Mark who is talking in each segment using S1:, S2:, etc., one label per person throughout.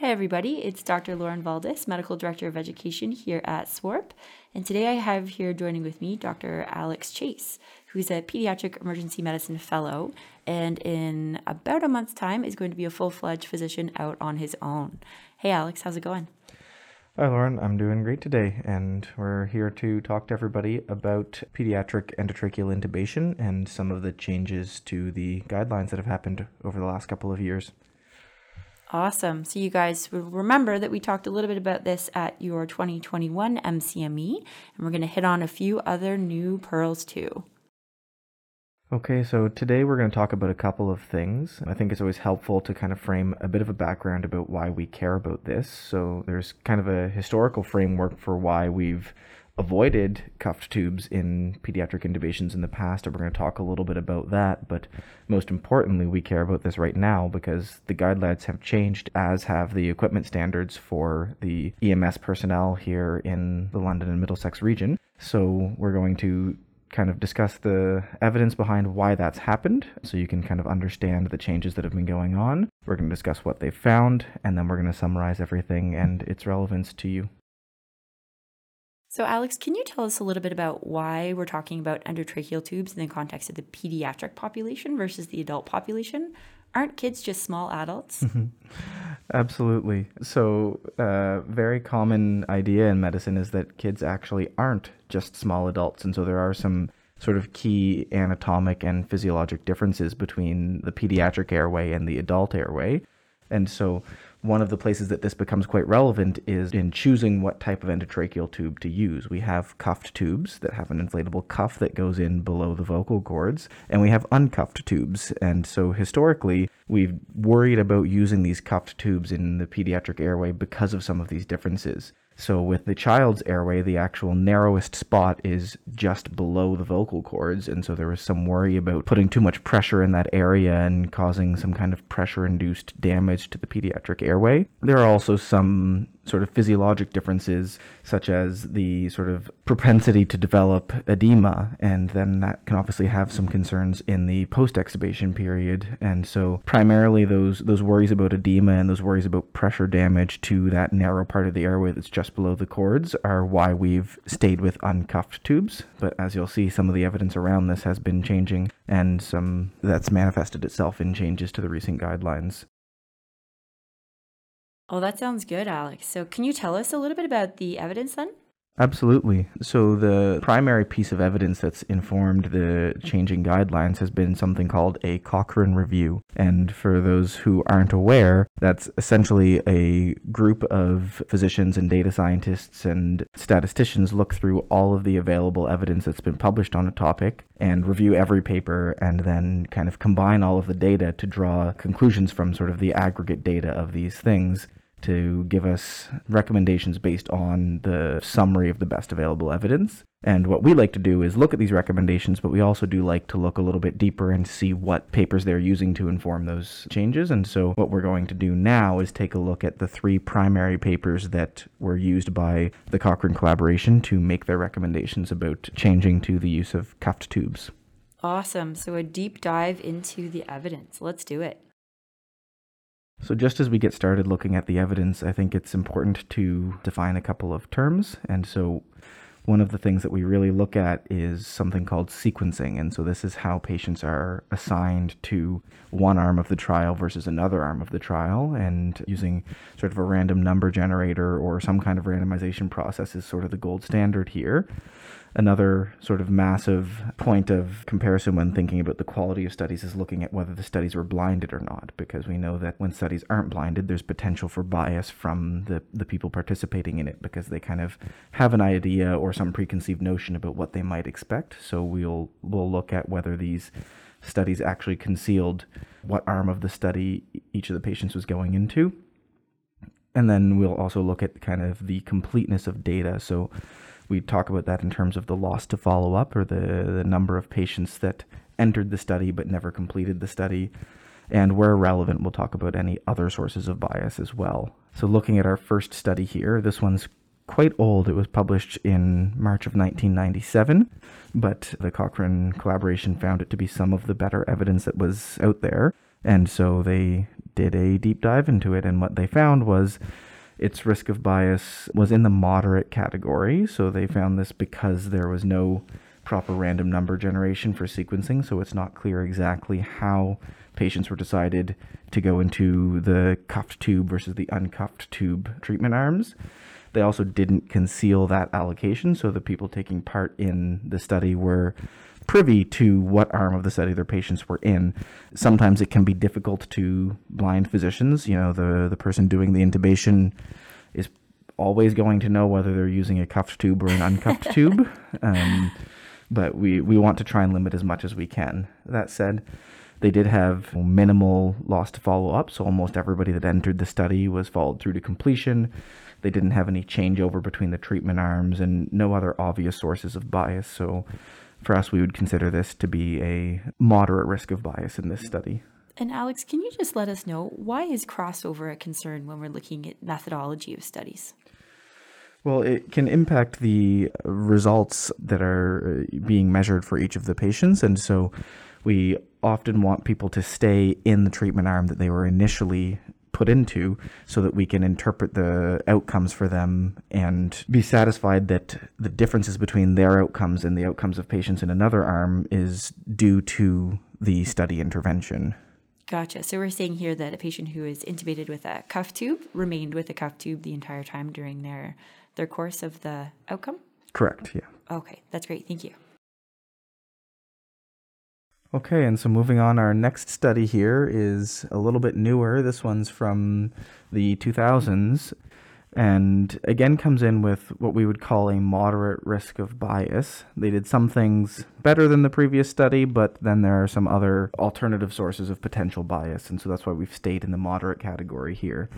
S1: Hi, everybody. It's Dr. Lauren Valdis, Medical Director of Education here at SWARP. And today I have here joining with me Dr. Alex Chase, who's a Pediatric Emergency Medicine Fellow, and in about a month's time is going to be a full fledged physician out on his own. Hey, Alex, how's it going?
S2: Hi, Lauren. I'm doing great today, and we're here to talk to everybody about pediatric endotracheal intubation and some of the changes to the guidelines that have happened over the last couple of years.
S1: Awesome. So, you guys will remember that we talked a little bit about this at your 2021 MCME, and we're going to hit on a few other new pearls too.
S2: Okay, so today we're going to talk about a couple of things. I think it's always helpful to kind of frame a bit of a background about why we care about this. So, there's kind of a historical framework for why we've avoided cuffed tubes in pediatric intubations in the past, and we're going to talk a little bit about that. But most importantly, we care about this right now because the guidelines have changed, as have the equipment standards for the EMS personnel here in the London and Middlesex region. So we're going to kind of discuss the evidence behind why that's happened so you can kind of understand the changes that have been going on. We're going to discuss what they've found, and then we're going to summarize everything and its relevance to you.
S1: So, Alex, can you tell us a little bit about why we're talking about endotracheal tubes in the context of the pediatric population versus the adult population? Aren't kids just small adults?
S2: Absolutely. So, a uh, very common idea in medicine is that kids actually aren't just small adults. And so, there are some sort of key anatomic and physiologic differences between the pediatric airway and the adult airway. And so, one of the places that this becomes quite relevant is in choosing what type of endotracheal tube to use. We have cuffed tubes that have an inflatable cuff that goes in below the vocal cords, and we have uncuffed tubes. And so historically, we've worried about using these cuffed tubes in the pediatric airway because of some of these differences. So with the child's airway, the actual narrowest spot is just below the vocal cords, and so there was some worry about putting too much pressure in that area and causing some kind of pressure-induced damage to the pediatric airway. There are also some sort of physiologic differences, such as the sort of propensity to develop edema, and then that can obviously have some concerns in the post-extubation period. And so, primarily, those those worries about edema and those worries about pressure damage to that narrow part of the airway that's just below the cords are why we've stayed with uncuffed tubes. But as you'll see, some of the evidence around this has been changing, and some that's manifested itself in changes to the recent guidelines.
S1: Oh, that sounds good, Alex. So, can you tell us a little bit about the evidence then?
S2: Absolutely. So, the primary piece of evidence that's informed the changing guidelines has been something called a Cochrane Review. And for those who aren't aware, that's essentially a group of physicians and data scientists and statisticians look through all of the available evidence that's been published on a topic and review every paper and then kind of combine all of the data to draw conclusions from sort of the aggregate data of these things to give us recommendations based on the summary of the best available evidence. And what we like to do is look at these recommendations, but we also do like to look a little bit deeper and see what papers they're using to inform those changes. And so, what we're going to do now is take a look at the three primary papers that were used by the Cochrane collaboration to make their recommendations about changing to the use of cuffed tubes.
S1: Awesome. So, a deep dive into the evidence. Let's do it.
S2: So, just as we get started looking at the evidence, I think it's important to define a couple of terms. And so, one of the things that we really look at is something called sequencing. And so, this is how patients are assigned to one arm of the trial versus another arm of the trial. And using sort of a random number generator or some kind of randomization process is sort of the gold standard here another sort of massive point of comparison when thinking about the quality of studies is looking at whether the studies were blinded or not, because we know that when studies aren't blinded, there's potential for bias from the, the people participating in it because they kind of have an idea or some preconceived notion about what they might expect. So we'll we'll look at whether these studies actually concealed what arm of the study each of the patients was going into. And then we'll also look at kind of the completeness of data. So we talk about that in terms of the loss to follow up or the, the number of patients that entered the study but never completed the study. And where relevant, we'll talk about any other sources of bias as well. So, looking at our first study here, this one's quite old. It was published in March of 1997, but the Cochrane collaboration found it to be some of the better evidence that was out there. And so they did a deep dive into it, and what they found was its risk of bias was in the moderate category. So they found this because there was no proper random number generation for sequencing, so it's not clear exactly how patients were decided to go into the cuffed tube versus the uncuffed tube treatment arms. They also didn't conceal that allocation, so the people taking part in the study were privy to what arm of the study their patients were in. Sometimes it can be difficult to blind physicians. You know, the, the person doing the intubation is always going to know whether they're using a cuffed tube or an uncuffed tube. Um, but we, we want to try and limit as much as we can. That said, they did have minimal loss to follow up, so almost everybody that entered the study was followed through to completion. They didn't have any changeover between the treatment arms and no other obvious sources of bias. So for us, we would consider this to be a moderate risk of bias in this study.
S1: And Alex, can you just let us know why is crossover a concern when we're looking at methodology of studies?
S2: Well, it can impact the results that are uh, being measured for each of the patients. And so we often want people to stay in the treatment arm that they were initially put into so that we can interpret the outcomes for them and be satisfied that the differences between their outcomes and the outcomes of patients in another arm is due to the study intervention.
S1: Gotcha. So we're saying here that a patient who is intubated with a cuff tube remained with a cuff tube the entire time during their their course of the outcome?
S2: Correct, yeah.
S1: Okay, that's great. Thank you.
S2: Okay, and so moving on, our next study here is a little bit newer. This one's from the 2000s, and again comes in with what we would call a moderate risk of bias. They did some things better than the previous study, but then there are some other alternative sources of potential bias, and so that's why we've stayed in the moderate category here.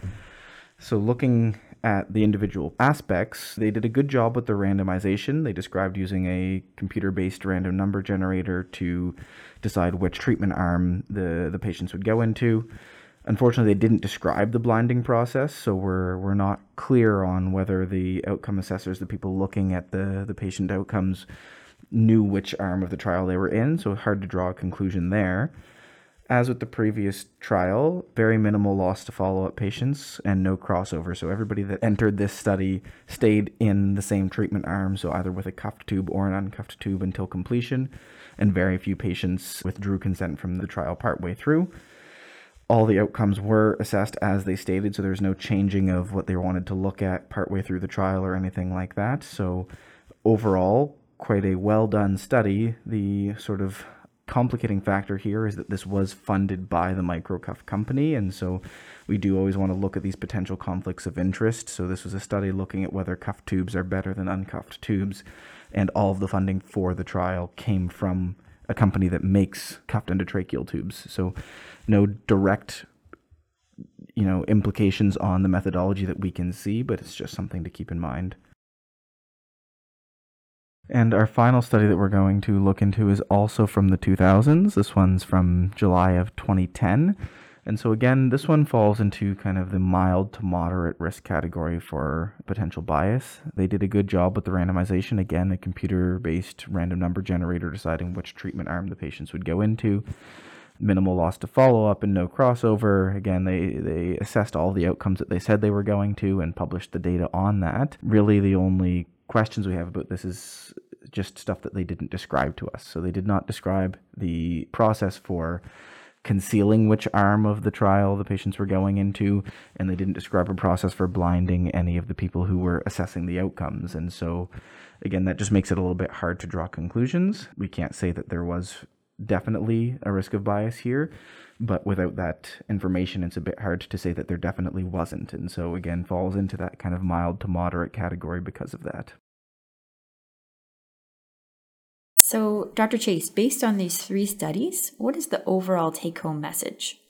S2: So, looking at the individual aspects, they did a good job with the randomization. They described using a computer based random number generator to decide which treatment arm the, the patients would go into. Unfortunately, they didn't describe the blinding process, so we're, we're not clear on whether the outcome assessors, the people looking at the, the patient outcomes, knew which arm of the trial they were in, so hard to draw a conclusion there. As with the previous trial, very minimal loss to follow up patients and no crossover. So everybody that entered this study stayed in the same treatment arm, so either with a cuffed tube or an uncuffed tube until completion, and very few patients withdrew consent from the trial partway through. All the outcomes were assessed as they stated, so there's no changing of what they wanted to look at partway through the trial or anything like that. So overall, quite a well done study. The sort of complicating factor here is that this was funded by the microcuff company and so we do always want to look at these potential conflicts of interest. So this was a study looking at whether cuffed tubes are better than uncuffed tubes and all of the funding for the trial came from a company that makes cuffed endotracheal tubes. So no direct you know implications on the methodology that we can see but it's just something to keep in mind and our final study that we're going to look into is also from the 2000s. This one's from July of 2010. And so, again, this one falls into kind of the mild to moderate risk category for potential bias. They did a good job with the randomization. Again, a computer based random number generator deciding which treatment arm the patients would go into. Minimal loss to follow up and no crossover. Again, they, they assessed all the outcomes that they said they were going to and published the data on that. Really, the only questions we have about this is just stuff that they didn't describe to us. So they did not describe the process for concealing which arm of the trial the patients were going into, and they didn't describe a process for blinding any of the people who were assessing the outcomes. And so, again, that just makes it a little bit hard to draw conclusions. We can't say that there was definitely a risk of bias here, but without that information, it's a bit hard to say that there definitely wasn't. And so, again, falls into that kind of mild to moderate category because of that.
S1: So, Dr. Chase, based on these three studies, what is the overall take home message?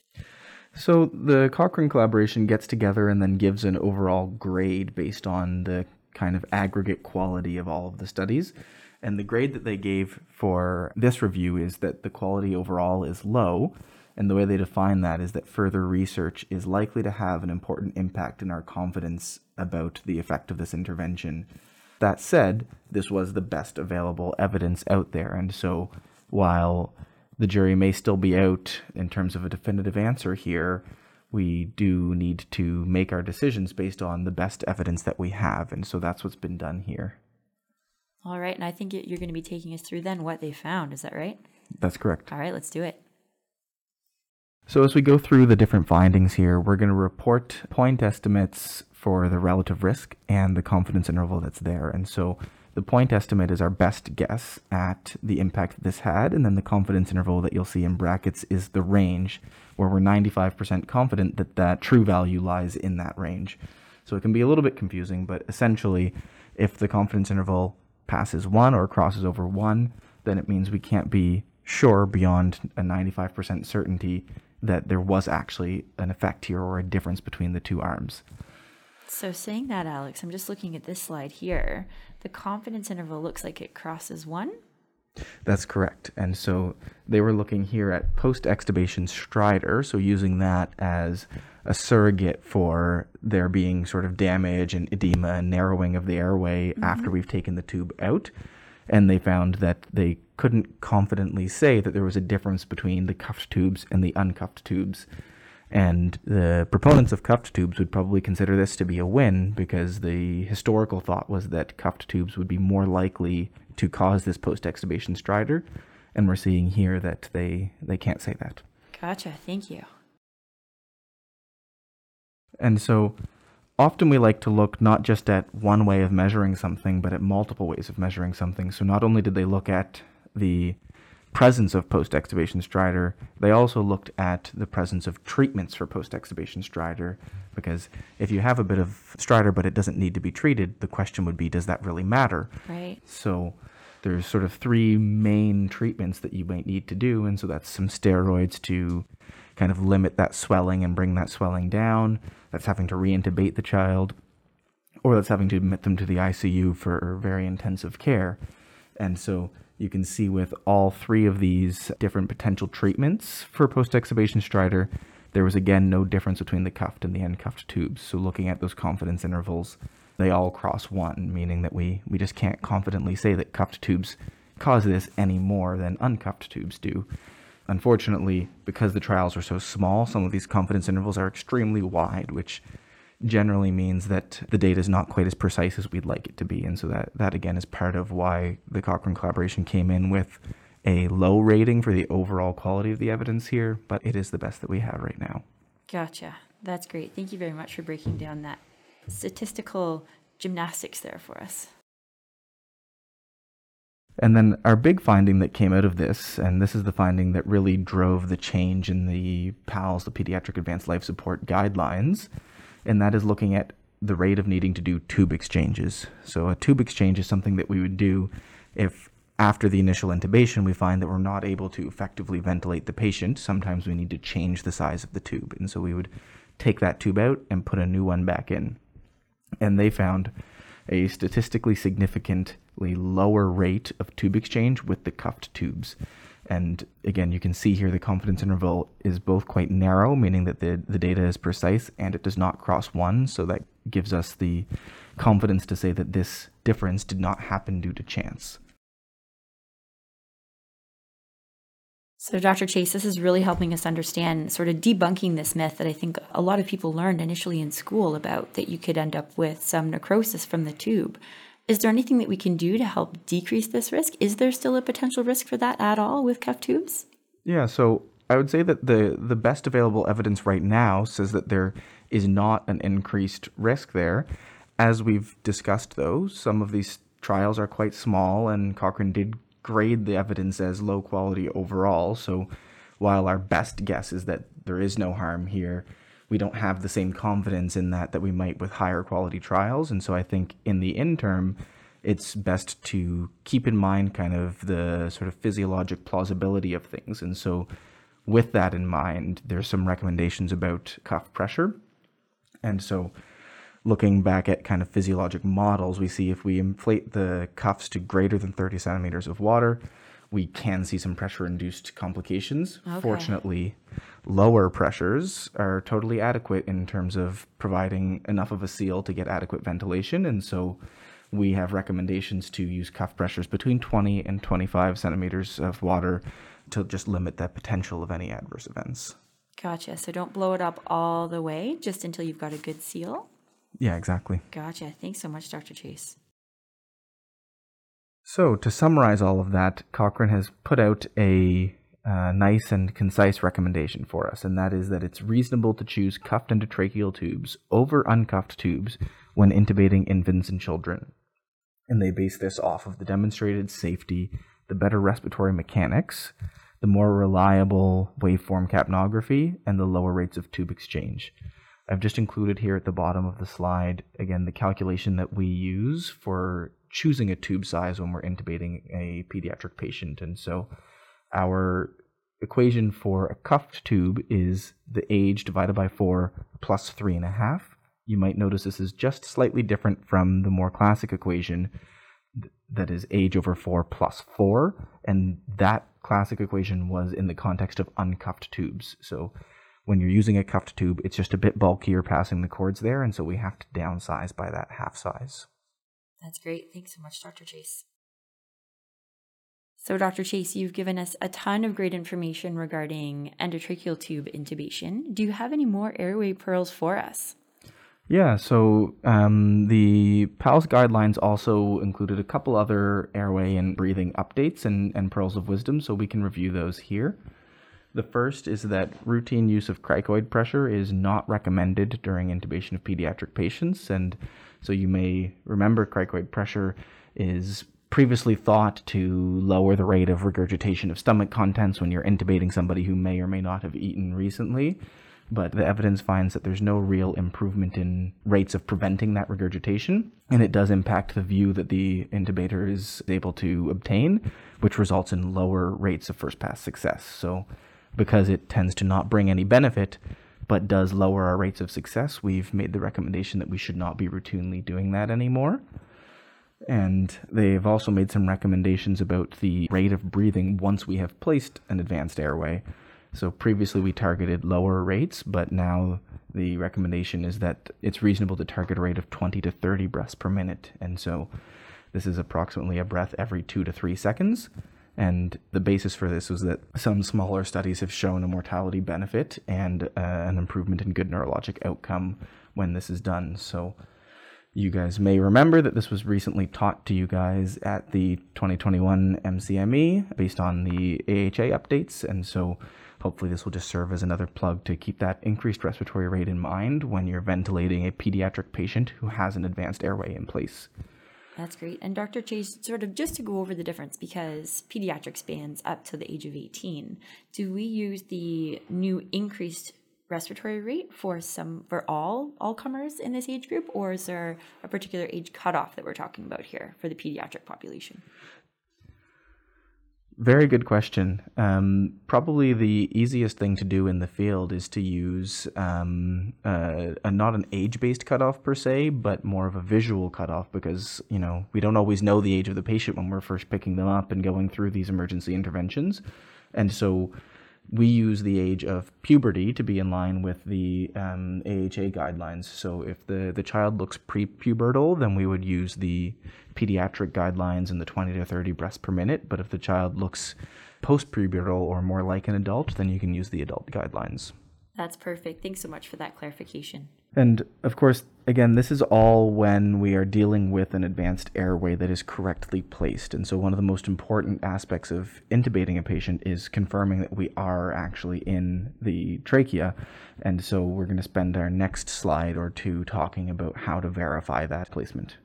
S2: So, the Cochrane collaboration gets together and then gives an overall grade based on the kind of aggregate quality of all of the studies. And the grade that they gave for this review is that the quality overall is low. And the way they define that is that further research is likely to have an important impact in our confidence about the effect of this intervention. That said, this was the best available evidence out there. And so while the jury may still be out in terms of a definitive answer here, we do need to make our decisions based on the best evidence that we have. And so that's what's been done here.
S1: All right. And I think you're going to be taking us through then what they found. Is that right?
S2: That's correct.
S1: All right. Let's do it.
S2: So, as we go through the different findings here, we're going to report point estimates for the relative risk and the confidence interval that's there. And so, the point estimate is our best guess at the impact this had, and then the confidence interval that you'll see in brackets is the range, where we're 95% confident that that true value lies in that range. So, it can be a little bit confusing, but essentially, if the confidence interval passes 1 or crosses over 1, then it means we can't be sure beyond a 95% certainty that there was actually an effect here or a difference between the two arms.
S1: So, saying that, Alex, I'm just looking at this slide here. The confidence interval looks like it crosses one.
S2: That's correct. And so they were looking here at post extubation stridor, so using that as a surrogate for there being sort of damage and edema and narrowing of the airway mm-hmm. after we've taken the tube out. And they found that they couldn't confidently say that there was a difference between the cuffed tubes and the uncuffed tubes. And the proponents of cuffed tubes would probably consider this to be a win because the historical thought was that cuffed tubes would be more likely to cause this post extubation stridor. And we're seeing here that they, they can't say that.
S1: Gotcha. Thank you.
S2: And so often we like to look not just at one way of measuring something, but at multiple ways of measuring something. So not only did they look at the presence of post extubation stridor, they also looked at the presence of treatments for post extubation stridor. Because if you have a bit of stridor but it doesn't need to be treated, the question would be does that really matter?
S1: Right.
S2: So there's sort of three main treatments that you might need to do. And so that's some steroids to kind of limit that swelling and bring that swelling down. That's having to reintubate the child, or that's having to admit them to the ICU for very intensive care. And so you can see with all three of these different potential treatments for post extubation stridor, there was again no difference between the cuffed and the uncuffed tubes. So looking at those confidence intervals, they all cross one, meaning that we, we just can't confidently say that cuffed tubes cause this any more than uncuffed tubes do. Unfortunately, because the trials are so small, some of these confidence intervals are extremely wide, which generally means that the data is not quite as precise as we'd like it to be. And so that, that again is part of why the Cochrane collaboration came in with a low rating for the overall quality of the evidence here, but it is the best that we have right now.
S1: Gotcha. That's great. Thank you very much for breaking down that statistical gymnastics there for us.
S2: And then our big finding that came out of this, and this is the finding that really drove the change in the PALS, the Pediatric Advanced Life Support Guidelines, and that is looking at the rate of needing to do tube exchanges. So a tube exchange is something that we would do if after the initial intubation we find that we're not able to effectively ventilate the patient. Sometimes we need to change the size of the tube. And so we would take that tube out and put a new one back in. And they found a statistically significantly lower rate of tube exchange with the cuffed tubes. And again, you can see here the confidence interval is both quite narrow, meaning that the, the data is precise and it does not cross one. So that gives us the confidence to say that this difference did not happen due to chance.
S1: So, Dr. Chase, this is really helping us understand, sort of debunking this myth that I think a lot of people learned initially in school about that you could end up with some necrosis from the tube. Is there anything that we can do to help decrease this risk? Is there still a potential risk for that at all with cuff tubes?
S2: Yeah, so I would say that the, the best available evidence right now says that there is not an increased risk there. As we've discussed, though, some of these trials are quite small, and Cochrane did grade the evidence as low quality overall. So while our best guess is that there is no harm here, we don't have the same confidence in that that we might with higher quality trials. And so I think in the interim, it's best to keep in mind kind of the sort of physiologic plausibility of things. And so with that in mind, there's some recommendations about cuff pressure. And so looking back at kind of physiologic models, we see if we inflate the cuffs to greater than 30 centimeters of water, we can see some pressure induced complications. Okay. Fortunately, lower pressures are totally adequate in terms of providing enough of a seal to get adequate ventilation. And so we have recommendations to use cuff pressures between 20 and 25 centimeters of water to just limit the potential of any adverse events.
S1: Gotcha. So don't blow it up all the way just until you've got a good seal.
S2: Yeah, exactly.
S1: Gotcha. Thanks so much, Dr. Chase.
S2: So, to summarize all of that, Cochrane has put out a uh, nice and concise recommendation for us, and that is that it's reasonable to choose cuffed endotracheal tubes over uncuffed tubes when intubating infants and children. And they base this off of the demonstrated safety, the better respiratory mechanics, the more reliable waveform capnography, and the lower rates of tube exchange. I've just included here at the bottom of the slide, again, the calculation that we use for choosing a tube size when we're intubating a pediatric patient. And so our equation for a cuffed tube is the age divided by 4 plus 3.5. You might notice this is just slightly different from the more classic equation that is age over 4 plus 4. And that classic equation was in the context of uncuffed tubes. So when you're using a cuffed tube, it's just a bit bulkier passing the cords there, and so we have to downsize by that half size.
S1: That's great. Thanks so much, Dr. Chase. So, Dr. Chase, you've given us a ton of great information regarding endotracheal tube intubation. Do you have any more airway pearls for us?
S2: Yeah, so um, the PALS guidelines also included a couple other airway and breathing updates and, and pearls of wisdom, so we can review those here. The first is that routine use of cricoid pressure is not recommended during intubation of pediatric patients, and so you may remember cricoid pressure is previously thought to lower the rate of regurgitation of stomach contents when you're intubating somebody who may or may not have eaten recently. But the evidence finds that there's no real improvement in rates of preventing that regurgitation, and it does impact the view that the intubator is able to obtain, which results in lower rates of first pass success. So, because it tends to not bring any benefit, but does lower our rates of success, we've made the recommendation that we should not be routinely doing that anymore. And they've also made some recommendations about the rate of breathing once we have placed an advanced airway. So previously we targeted lower rates, but now the recommendation is that it's reasonable to target a rate of 20 to 30 breaths per minute. And so this is approximately a breath every two to three seconds. And the basis for this was that some smaller studies have shown a mortality benefit and uh, an improvement in good neurologic outcome when this is done. So you guys may remember that this was recently taught to you guys at the 2021 MCME based on the AHA updates. And so hopefully this will just serve as another plug to keep that increased respiratory rate in mind when you're ventilating a pediatric patient who has an advanced airway in place.
S1: That's great. And Dr. Chase, sort of just to go over the difference, because pediatric spans up to the age of 18, do we use the new increased respiratory rate for some for all all comers in this age group, or is there a particular age cutoff that we're talking about here for the pediatric population?
S2: Very good question. Um, probably the easiest thing to do in the field is to use um, uh, a, not an age-based cutoff per se, but more of a visual cutoff because you know we don't always know the age of the patient when we're first picking them up and going through these emergency interventions, and so we use the age of puberty to be in line with the um, AHA guidelines. So if the, the child looks pre-pubertal, then we would use the pediatric guidelines in the 20 to 30 breaths per minute. But if the child looks post-pubertal or more like an adult, then you can use the adult guidelines.
S1: That's perfect. Thanks so much for that clarification.
S2: And of course, again, this is all when we are dealing with an advanced airway that is correctly placed. And so, one of the most important aspects of intubating a patient is confirming that we are actually in the trachea. And so, we're going to spend our next slide or two talking about how to verify that placement.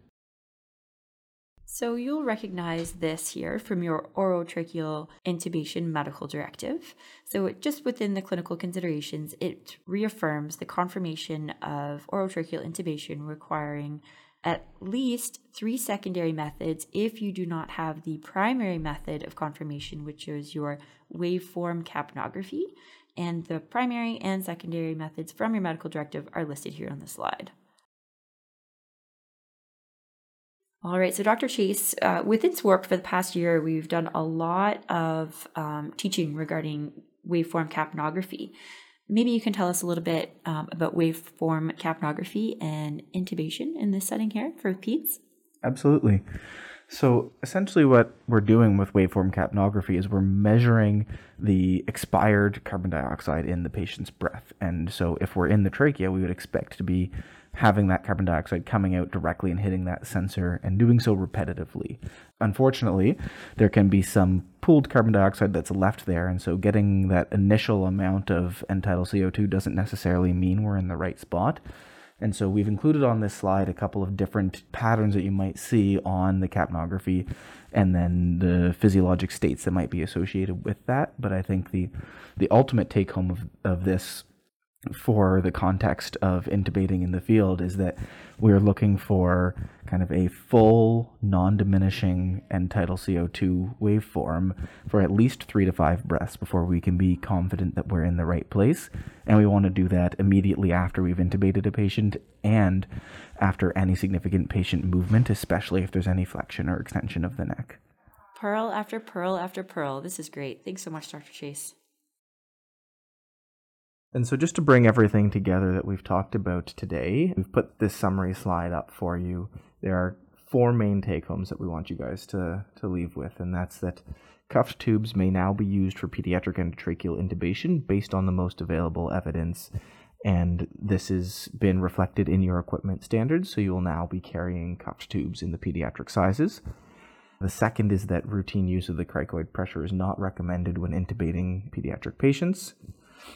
S1: So you'll recognize this here from your orotracheal intubation medical directive. So just within the clinical considerations, it reaffirms the confirmation of orotracheal intubation requiring at least three secondary methods if you do not have the primary method of confirmation, which is your waveform capnography. And the primary and secondary methods from your medical directive are listed here on the slide. All right, so Dr. Chase, uh, within SWARP for the past year, we've done a lot of um, teaching regarding waveform capnography. Maybe you can tell us a little bit um, about waveform capnography and intubation in this setting here for PEDS.
S2: Absolutely. So essentially, what we're doing with waveform capnography is we're measuring the expired carbon dioxide in the patient's breath. And so, if we're in the trachea, we would expect to be having that carbon dioxide coming out directly and hitting that sensor and doing so repetitively. Unfortunately, there can be some pooled carbon dioxide that's left there, and so getting that initial amount of tidal CO2 doesn't necessarily mean we're in the right spot. And so we've included on this slide a couple of different patterns that you might see on the capnography and then the physiologic states that might be associated with that. But I think the the ultimate take home of, of this for the context of intubating in the field is that we're looking for kind of a full, non diminishing end tidal CO2 waveform for at least three to five breaths before we can be confident that we're in the right place. And we want to do that immediately after we've intubated a patient and after any significant patient movement, especially if there's any flexion or extension of the neck.
S1: Pearl after pearl after pearl. This is great. Thanks so much, Dr. Chase.
S2: And so, just to bring everything together that we've talked about today, we've put this summary slide up for you. There are four main take homes that we want you guys to, to leave with, and that's that cuffed tubes may now be used for pediatric endotracheal intubation based on the most available evidence. And this has been reflected in your equipment standards, so you will now be carrying cuffed tubes in the pediatric sizes. The second is that routine use of the cricoid pressure is not recommended when intubating pediatric patients.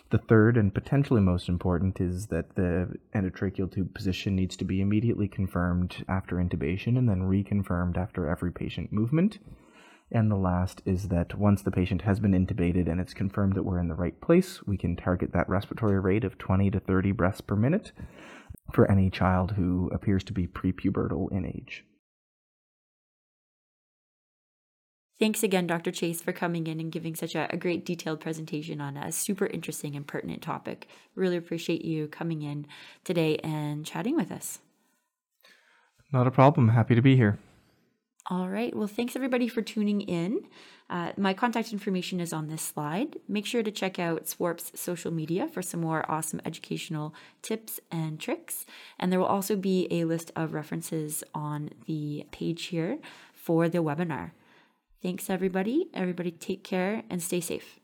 S2: The third and potentially most important is that the endotracheal tube position needs to be immediately confirmed after intubation and then reconfirmed after every patient movement. And the last is that once the patient has been intubated and it's confirmed that we're in the right place, we can target that respiratory rate of 20 to 30 breaths per minute for any child who appears to be prepubertal in age.
S1: Thanks again, Dr. Chase, for coming in and giving such a, a, great detailed presentation on a super interesting and pertinent topic. Really appreciate you coming in today and chatting with us.
S2: Not a problem. Happy to be here.
S1: All right. Well, thanks everybody for tuning in. Uh, my contact information is on this slide. Make sure to check out SWARP's social media for some more awesome educational tips and tricks. And there will also be a list of references on the page here for the webinar. Thanks, everybody. Everybody, take care and stay safe.